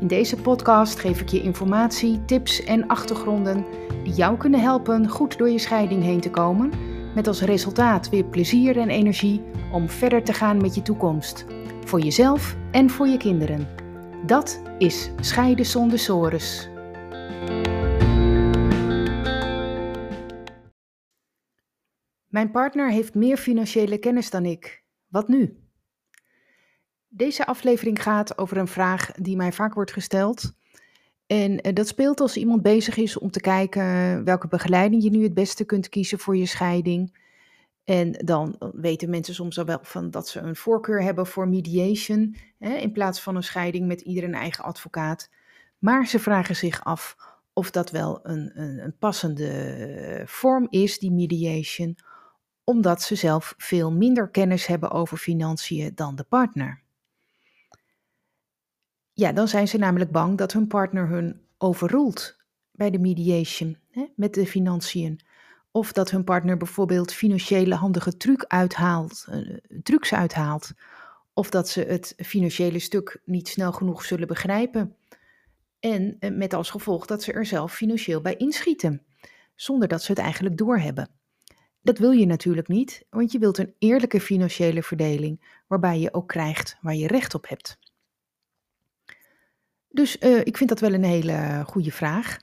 In deze podcast geef ik je informatie, tips en achtergronden die jou kunnen helpen goed door je scheiding heen te komen, met als resultaat weer plezier en energie om verder te gaan met je toekomst, voor jezelf en voor je kinderen. Dat is Scheiden zonder sores. Mijn partner heeft meer financiële kennis dan ik. Wat nu? Deze aflevering gaat over een vraag die mij vaak wordt gesteld. En eh, dat speelt als iemand bezig is om te kijken welke begeleiding je nu het beste kunt kiezen voor je scheiding. En dan weten mensen soms al wel van dat ze een voorkeur hebben voor mediation, hè, in plaats van een scheiding met ieder een eigen advocaat. Maar ze vragen zich af of dat wel een, een, een passende vorm is, die mediation, omdat ze zelf veel minder kennis hebben over financiën dan de partner. Ja, dan zijn ze namelijk bang dat hun partner hun overroelt bij de mediation hè, met de financiën. Of dat hun partner bijvoorbeeld financiële handige truc uithaalt, uh, trucs uithaalt. Of dat ze het financiële stuk niet snel genoeg zullen begrijpen. En uh, met als gevolg dat ze er zelf financieel bij inschieten, zonder dat ze het eigenlijk doorhebben. Dat wil je natuurlijk niet, want je wilt een eerlijke financiële verdeling, waarbij je ook krijgt waar je recht op hebt. Dus uh, ik vind dat wel een hele goede vraag.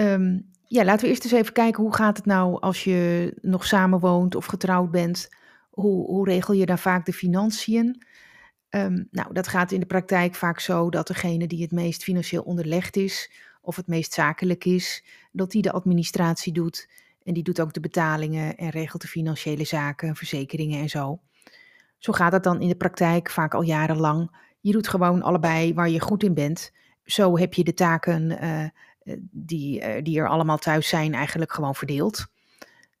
Um, ja, laten we eerst eens even kijken hoe gaat het nou als je nog samenwoont of getrouwd bent. Hoe, hoe regel je dan vaak de financiën? Um, nou, dat gaat in de praktijk vaak zo dat degene die het meest financieel onderlegd is of het meest zakelijk is, dat die de administratie doet en die doet ook de betalingen en regelt de financiële zaken, verzekeringen en zo. Zo gaat het dan in de praktijk vaak al jarenlang. Je doet gewoon allebei waar je goed in bent. Zo heb je de taken uh, die, uh, die er allemaal thuis zijn eigenlijk gewoon verdeeld.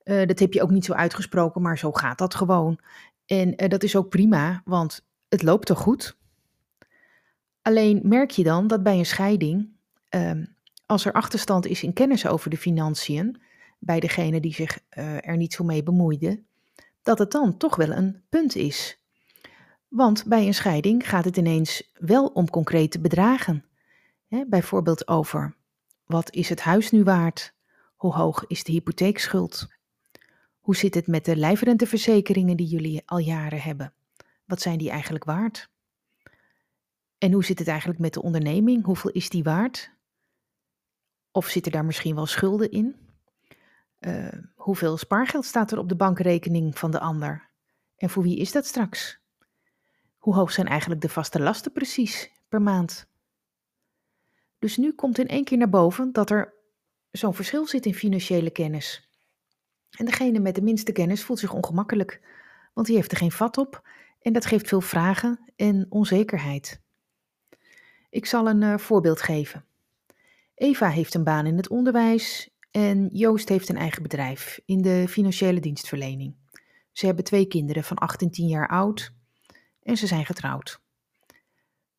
Dat heb je ook niet zo uitgesproken, maar zo gaat dat gewoon. En dat is ook prima, want het loopt toch goed. Alleen merk je dan dat bij een scheiding, ehm, als er achterstand is in kennis over de financiën, bij degene die zich er niet zo mee bemoeide, dat het dan toch wel een punt is. Want bij een scheiding gaat het ineens wel om concrete bedragen. bijvoorbeeld over wat is het huis nu waard? Hoe hoog is de hypotheekschuld? Hoe zit het met de lijfrenteverzekeringen die jullie al jaren hebben? Wat zijn die eigenlijk waard? En hoe zit het eigenlijk met de onderneming? Hoeveel is die waard? Of zitten daar misschien wel schulden in? Uh, hoeveel spaargeld staat er op de bankrekening van de ander? En voor wie is dat straks? Hoe hoog zijn eigenlijk de vaste lasten precies per maand? Dus nu komt in één keer naar boven dat er zo'n verschil zit in financiële kennis. En degene met de minste kennis voelt zich ongemakkelijk, want die heeft er geen vat op en dat geeft veel vragen en onzekerheid. Ik zal een uh, voorbeeld geven. Eva heeft een baan in het onderwijs en Joost heeft een eigen bedrijf in de financiële dienstverlening. Ze hebben twee kinderen van 8 en 10 jaar oud en ze zijn getrouwd.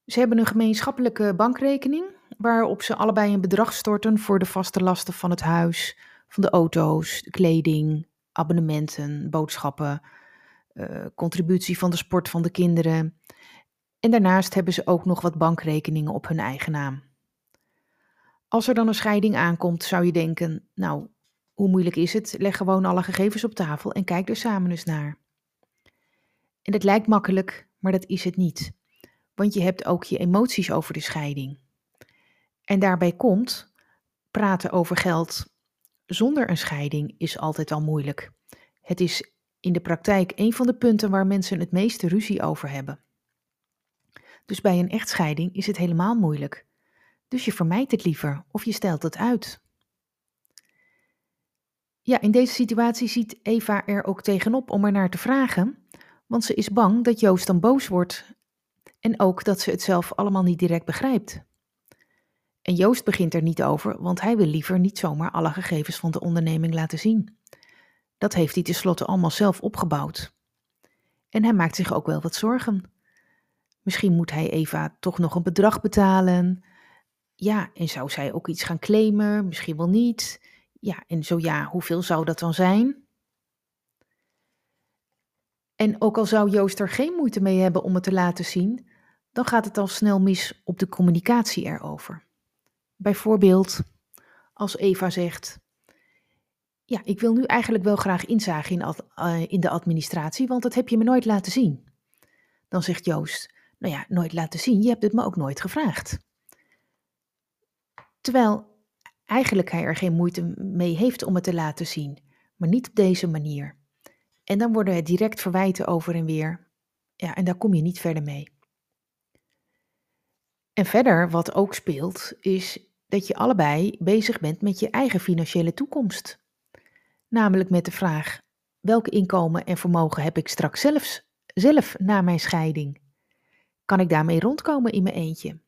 Ze hebben een gemeenschappelijke bankrekening waarop ze allebei een bedrag storten voor de vaste lasten van het huis, van de auto's, de kleding, abonnementen, boodschappen, uh, contributie van de sport van de kinderen. En daarnaast hebben ze ook nog wat bankrekeningen op hun eigen naam. Als er dan een scheiding aankomt, zou je denken: Nou, hoe moeilijk is het? Leg gewoon alle gegevens op tafel en kijk er samen eens naar. En het lijkt makkelijk, maar dat is het niet. Want je hebt ook je emoties over de scheiding. En daarbij komt, praten over geld zonder een scheiding is altijd al moeilijk. Het is in de praktijk een van de punten waar mensen het meeste ruzie over hebben. Dus bij een echtscheiding is het helemaal moeilijk. Dus je vermijdt het liever of je stelt het uit. Ja, in deze situatie ziet Eva er ook tegenop om er naar te vragen, want ze is bang dat Joost dan boos wordt en ook dat ze het zelf allemaal niet direct begrijpt. En Joost begint er niet over, want hij wil liever niet zomaar alle gegevens van de onderneming laten zien. Dat heeft hij tenslotte allemaal zelf opgebouwd. En hij maakt zich ook wel wat zorgen. Misschien moet hij Eva toch nog een bedrag betalen. Ja, en zou zij ook iets gaan claimen? Misschien wel niet. Ja, en zo ja, hoeveel zou dat dan zijn? En ook al zou Joost er geen moeite mee hebben om het te laten zien, dan gaat het al snel mis op de communicatie erover. Bijvoorbeeld als Eva zegt: Ja, ik wil nu eigenlijk wel graag inzagen in, uh, in de administratie, want dat heb je me nooit laten zien. Dan zegt Joost: Nou ja, nooit laten zien, je hebt het me ook nooit gevraagd. Terwijl eigenlijk hij er geen moeite mee heeft om het te laten zien, maar niet op deze manier. En dan worden het direct verwijten over en weer. Ja, en daar kom je niet verder mee. En verder, wat ook speelt, is dat je allebei bezig bent met je eigen financiële toekomst. Namelijk met de vraag: welke inkomen en vermogen heb ik straks zelfs, zelf na mijn scheiding? Kan ik daarmee rondkomen in mijn eentje?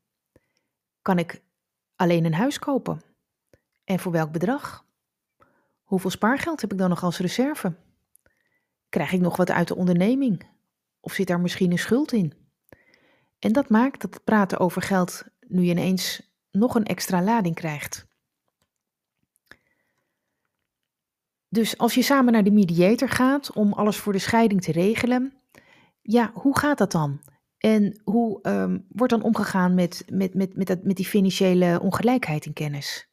Kan ik alleen een huis kopen? En voor welk bedrag? Hoeveel spaargeld heb ik dan nog als reserve? Krijg ik nog wat uit de onderneming? Of zit daar misschien een schuld in? En dat maakt dat het praten over geld nu ineens nog een extra lading krijgt. Dus als je samen naar de mediator gaat om alles voor de scheiding te regelen, ja, hoe gaat dat dan? En hoe um, wordt dan omgegaan met, met, met, met, dat, met die financiële ongelijkheid in kennis?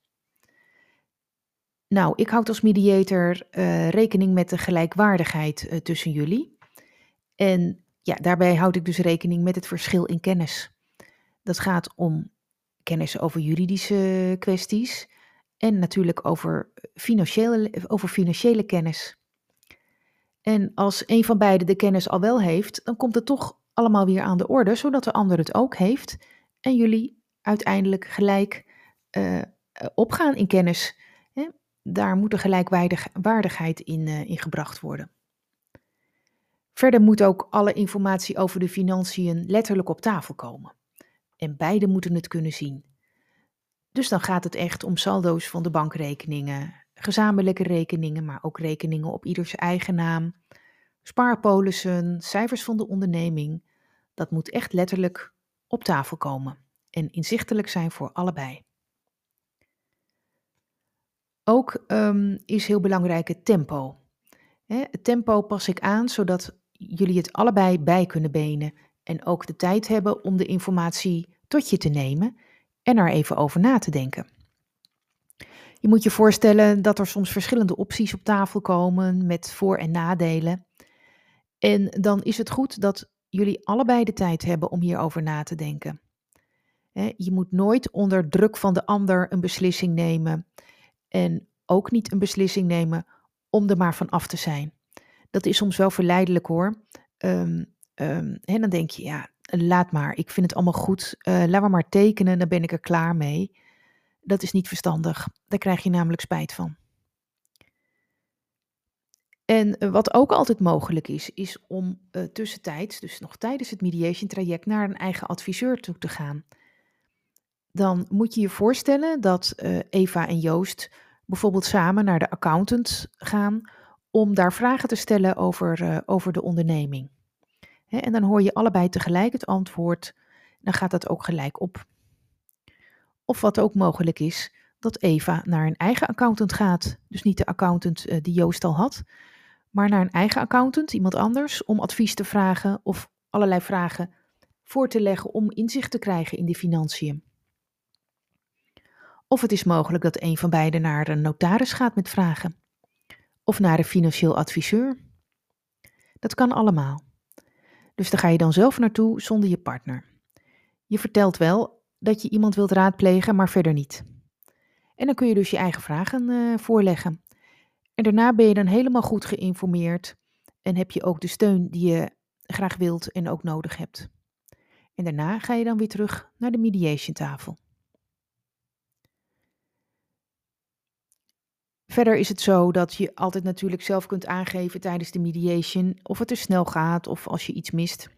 Nou, ik houd als mediator uh, rekening met de gelijkwaardigheid uh, tussen jullie. En ja, daarbij houd ik dus rekening met het verschil in kennis. Dat gaat om kennis over juridische kwesties en natuurlijk over financiële, over financiële kennis. En als een van beiden de kennis al wel heeft, dan komt het toch allemaal weer aan de orde, zodat de ander het ook heeft en jullie uiteindelijk gelijk opgaan in kennis daar moet de gelijkwaardigheid in, uh, in gebracht worden. Verder moet ook alle informatie over de financiën letterlijk op tafel komen. En beide moeten het kunnen zien. Dus dan gaat het echt om saldo's van de bankrekeningen, gezamenlijke rekeningen, maar ook rekeningen op ieders eigen naam, spaarpolissen, cijfers van de onderneming. Dat moet echt letterlijk op tafel komen en inzichtelijk zijn voor allebei. Ook um, is heel belangrijk het tempo. Hè, het tempo pas ik aan zodat jullie het allebei bij kunnen benen en ook de tijd hebben om de informatie tot je te nemen en er even over na te denken. Je moet je voorstellen dat er soms verschillende opties op tafel komen met voor- en nadelen. En dan is het goed dat jullie allebei de tijd hebben om hierover na te denken. Je moet nooit onder druk van de ander een beslissing nemen. En ook niet een beslissing nemen om er maar van af te zijn. Dat is soms wel verleidelijk hoor. Um, um, en dan denk je, ja, laat maar. Ik vind het allemaal goed. Uh, laat maar maar tekenen, dan ben ik er klaar mee. Dat is niet verstandig. Daar krijg je namelijk spijt van. En eh, wat ook altijd mogelijk is, is om uh, tussentijds, dus nog tijdens het mediation traject, naar een eigen adviseur toe te gaan dan moet je je voorstellen dat Eva en Joost bijvoorbeeld samen naar de accountant gaan om daar vragen te stellen over, uh, over de onderneming. En dan hoor je allebei tegelijk het antwoord, dan gaat dat ook gelijk op. Of wat ook mogelijk is, dat Eva naar een eigen accountant gaat. Dus niet de accountant uh, die Joost al had, maar naar een eigen accountant, iemand anders, om advies te vragen of allerlei vragen voor te leggen om inzicht te krijgen in de financiën. Of het is mogelijk dat een van beiden naar een notaris gaat met vragen. Of naar een financieel adviseur. Dat kan allemaal. Dus daar ga je dan zelf naartoe zonder je partner. Je vertelt wel dat je iemand wilt raadplegen, maar verder niet. En dan kun je dus je eigen vragen uh, voorleggen. En daarna ben je dan helemaal goed geïnformeerd en heb je ook de steun die je graag wilt en ook nodig hebt. En daarna ga je dan weer terug naar de mediation tafel. Verder is het zo dat je altijd natuurlijk zelf kunt aangeven tijdens de mediation of het te snel gaat of als je iets mist.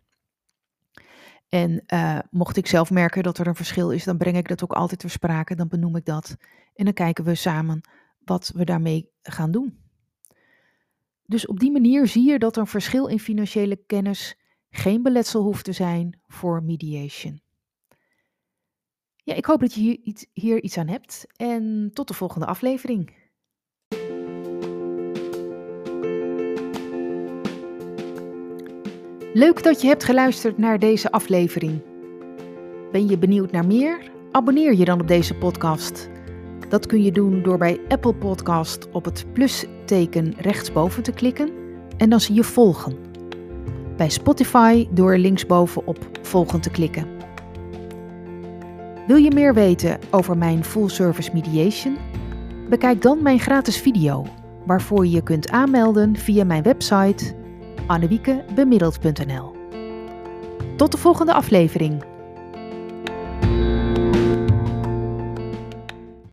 En uh, mocht ik zelf merken dat er een verschil is, dan breng ik dat ook altijd ter sprake. Dan benoem ik dat. En dan kijken we samen wat we daarmee gaan doen. Dus op die manier zie je dat een verschil in financiële kennis geen beletsel hoeft te zijn voor mediation. Ja, ik hoop dat je hier iets, hier iets aan hebt en tot de volgende aflevering. Leuk dat je hebt geluisterd naar deze aflevering. Ben je benieuwd naar meer? Abonneer je dan op deze podcast. Dat kun je doen door bij Apple Podcast op het plusteken rechtsboven te klikken en dan zie je volgen. Bij Spotify door linksboven op volgen te klikken. Wil je meer weten over mijn full service mediation? Bekijk dan mijn gratis video, waarvoor je je kunt aanmelden via mijn website annewiekebemiddeld.nl. Tot de volgende aflevering.